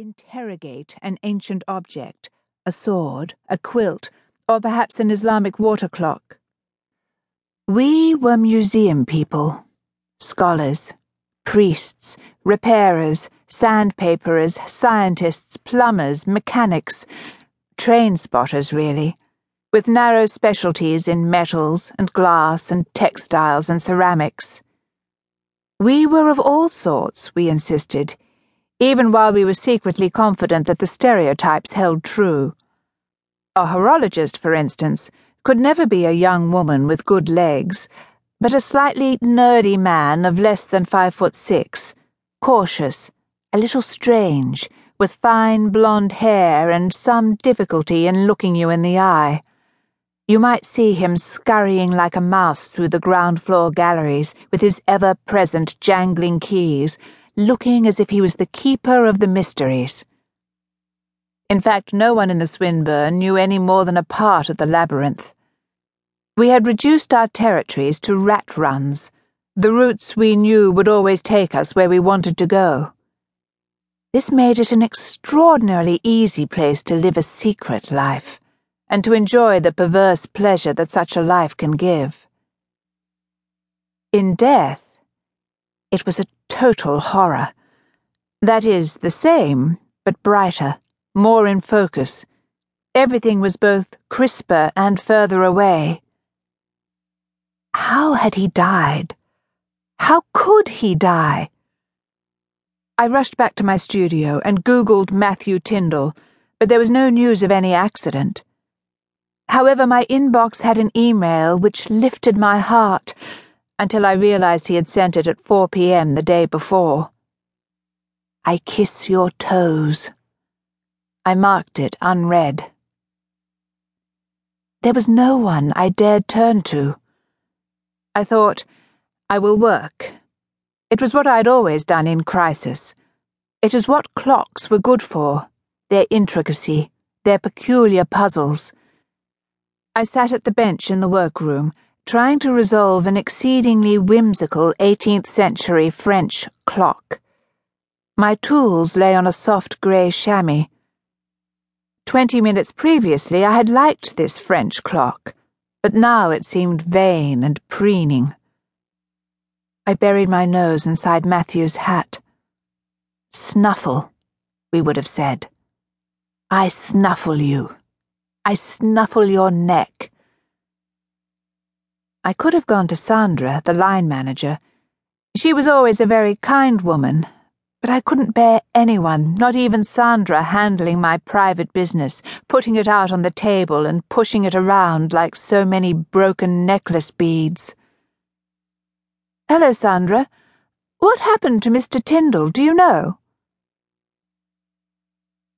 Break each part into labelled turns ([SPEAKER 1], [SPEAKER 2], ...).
[SPEAKER 1] interrogate an ancient object, a sword, a quilt, or perhaps an Islamic water clock. We were museum people, scholars, priests, repairers, sandpaperers, scientists, plumbers, mechanics, train spotters, really, with narrow specialties in metals and glass and textiles and ceramics. We were of all sorts, we insisted even while we were secretly confident that the stereotypes held true. A horologist, for instance, could never be a young woman with good legs, but a slightly nerdy man of less than five foot six, cautious, a little strange, with fine blonde hair and some difficulty in looking you in the eye. You might see him scurrying like a mouse through the ground floor galleries with his ever present jangling keys looking as if he was the keeper of the mysteries. In fact, no one in the Swinburne knew any more than a part of the labyrinth. We had reduced our territories to rat runs, the routes we knew would always take us where we wanted to go. This made it an extraordinarily easy place to live a secret life, and to enjoy the perverse pleasure that such a life can give. In death, it was a total horror. That is, the same, but brighter, more in focus. Everything was both crisper and further away. How had he died? How could he die? I rushed back to my studio and Googled Matthew Tindall, but there was no news of any accident. However, my inbox had an email which lifted my heart until I realized he had sent it at 4 p.m. the day before. I kiss your toes. I marked it unread. There was no one I dared turn to. I thought, I will work. It was what I had always done in crisis. It is what clocks were good for their intricacy, their peculiar puzzles. I sat at the bench in the workroom trying to resolve an exceedingly whimsical 18th century French clock. My tools lay on a soft grey chamois. Twenty minutes previously, I had liked this French clock, but now it seemed vain and preening. I buried my nose inside Matthew's hat. Snuffle, we would have said. I snuffle you. I snuffle your neck. I could have gone to Sandra, the line manager. She was always a very kind woman, but I couldn't bear anyone, not even Sandra, handling my private business, putting it out on the table and pushing it around like so many broken necklace beads. Hello, Sandra. What happened to Mr. Tindall, do you know?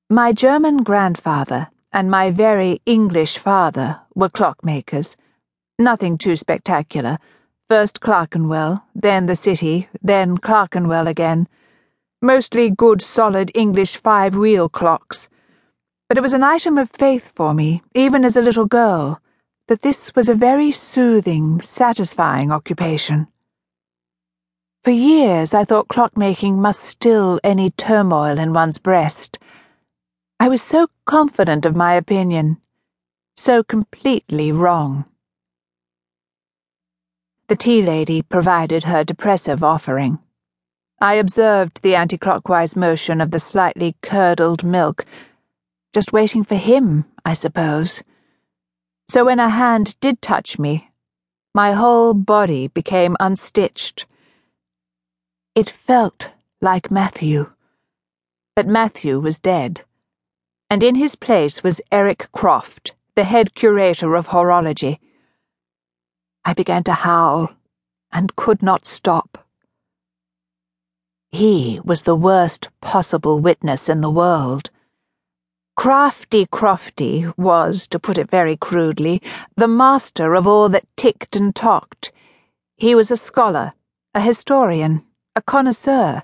[SPEAKER 1] My German grandfather and my very English father were clockmakers. Nothing too spectacular. First Clerkenwell, then the city, then Clerkenwell again. Mostly good, solid English five wheel clocks. But it was an item of faith for me, even as a little girl, that this was a very soothing, satisfying occupation. For years I thought clockmaking must still any turmoil in one's breast. I was so confident of my opinion, so completely wrong. The tea lady provided her depressive offering. I observed the anti clockwise motion of the slightly curdled milk, just waiting for him, I suppose. So when a hand did touch me, my whole body became unstitched. It felt like Matthew. But Matthew was dead. And in his place was Eric Croft, the head curator of horology. I began to howl and could not stop. He was the worst possible witness in the world. Crafty Crofty was, to put it very crudely, the master of all that ticked and talked. He was a scholar, a historian, a connoisseur.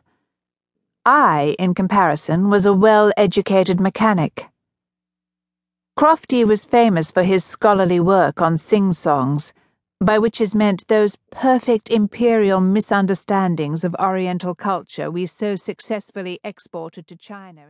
[SPEAKER 1] I, in comparison, was a well educated mechanic. Crofty was famous for his scholarly work on sing songs by which is meant those perfect imperial misunderstandings of Oriental culture we so successfully exported to China.